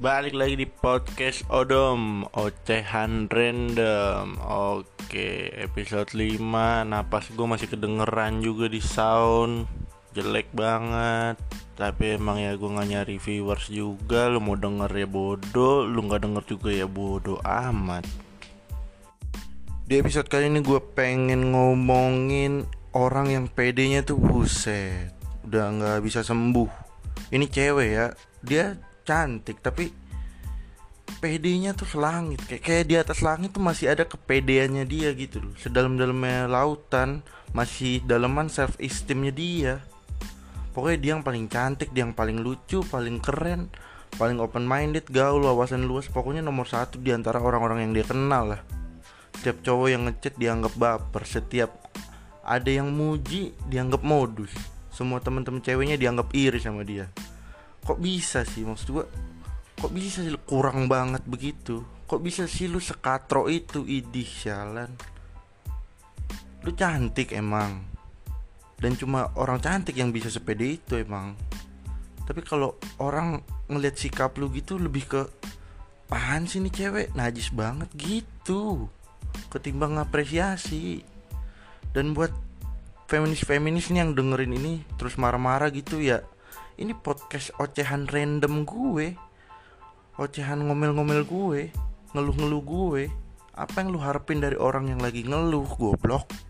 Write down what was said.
Balik lagi di podcast Odom Ocehan Random. Oke episode 5 Napas gue masih kedengeran juga di sound. Jelek banget. Tapi emang ya gue gak nyari viewers juga. Lu mau denger ya bodoh. Lu gak denger juga ya bodoh amat. Di episode kali ini gue pengen ngomongin Orang yang pedenya tuh buset. Udah gak bisa sembuh. Ini cewek ya. Dia cantik tapi PD-nya tuh selangit. Kayak kayak di atas langit tuh masih ada kepedeannya dia gitu loh. Sedalam-dalamnya lautan masih daleman self esteemnya dia. Pokoknya dia yang paling cantik dia yang paling lucu paling keren paling open minded gaul wawasan luas. Pokoknya nomor satu di antara orang-orang yang dia kenal lah. Setiap cowok yang ngechat dianggap baper setiap ada yang muji dianggap modus. Semua teman-teman ceweknya dianggap iri sama dia kok bisa sih maksud gua? Kok bisa sih? Kurang banget begitu. Kok bisa sih lu sekatro itu idih jalan? Lu cantik emang. Dan cuma orang cantik yang bisa sepede itu emang. Tapi kalau orang ngeliat sikap lu gitu lebih ke apaan sih nih cewek? Najis banget gitu. Ketimbang apresiasi. Dan buat feminis-feminis nih yang dengerin ini terus marah-marah gitu ya ini podcast ocehan random gue. Ocehan ngomel-ngomel gue. Ngeluh-ngeluh gue. Apa yang lu harapin dari orang yang lagi ngeluh goblok